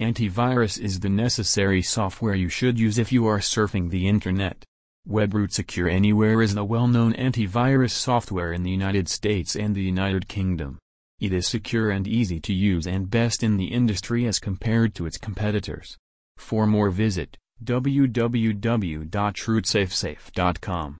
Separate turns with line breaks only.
Antivirus is the necessary software you should use if you are surfing the internet. WebRoot Secure Anywhere is the well-known antivirus software in the United States and the United Kingdom. It is secure and easy to use and best in the industry as compared to its competitors. For more visit www.rootsafesafe.com.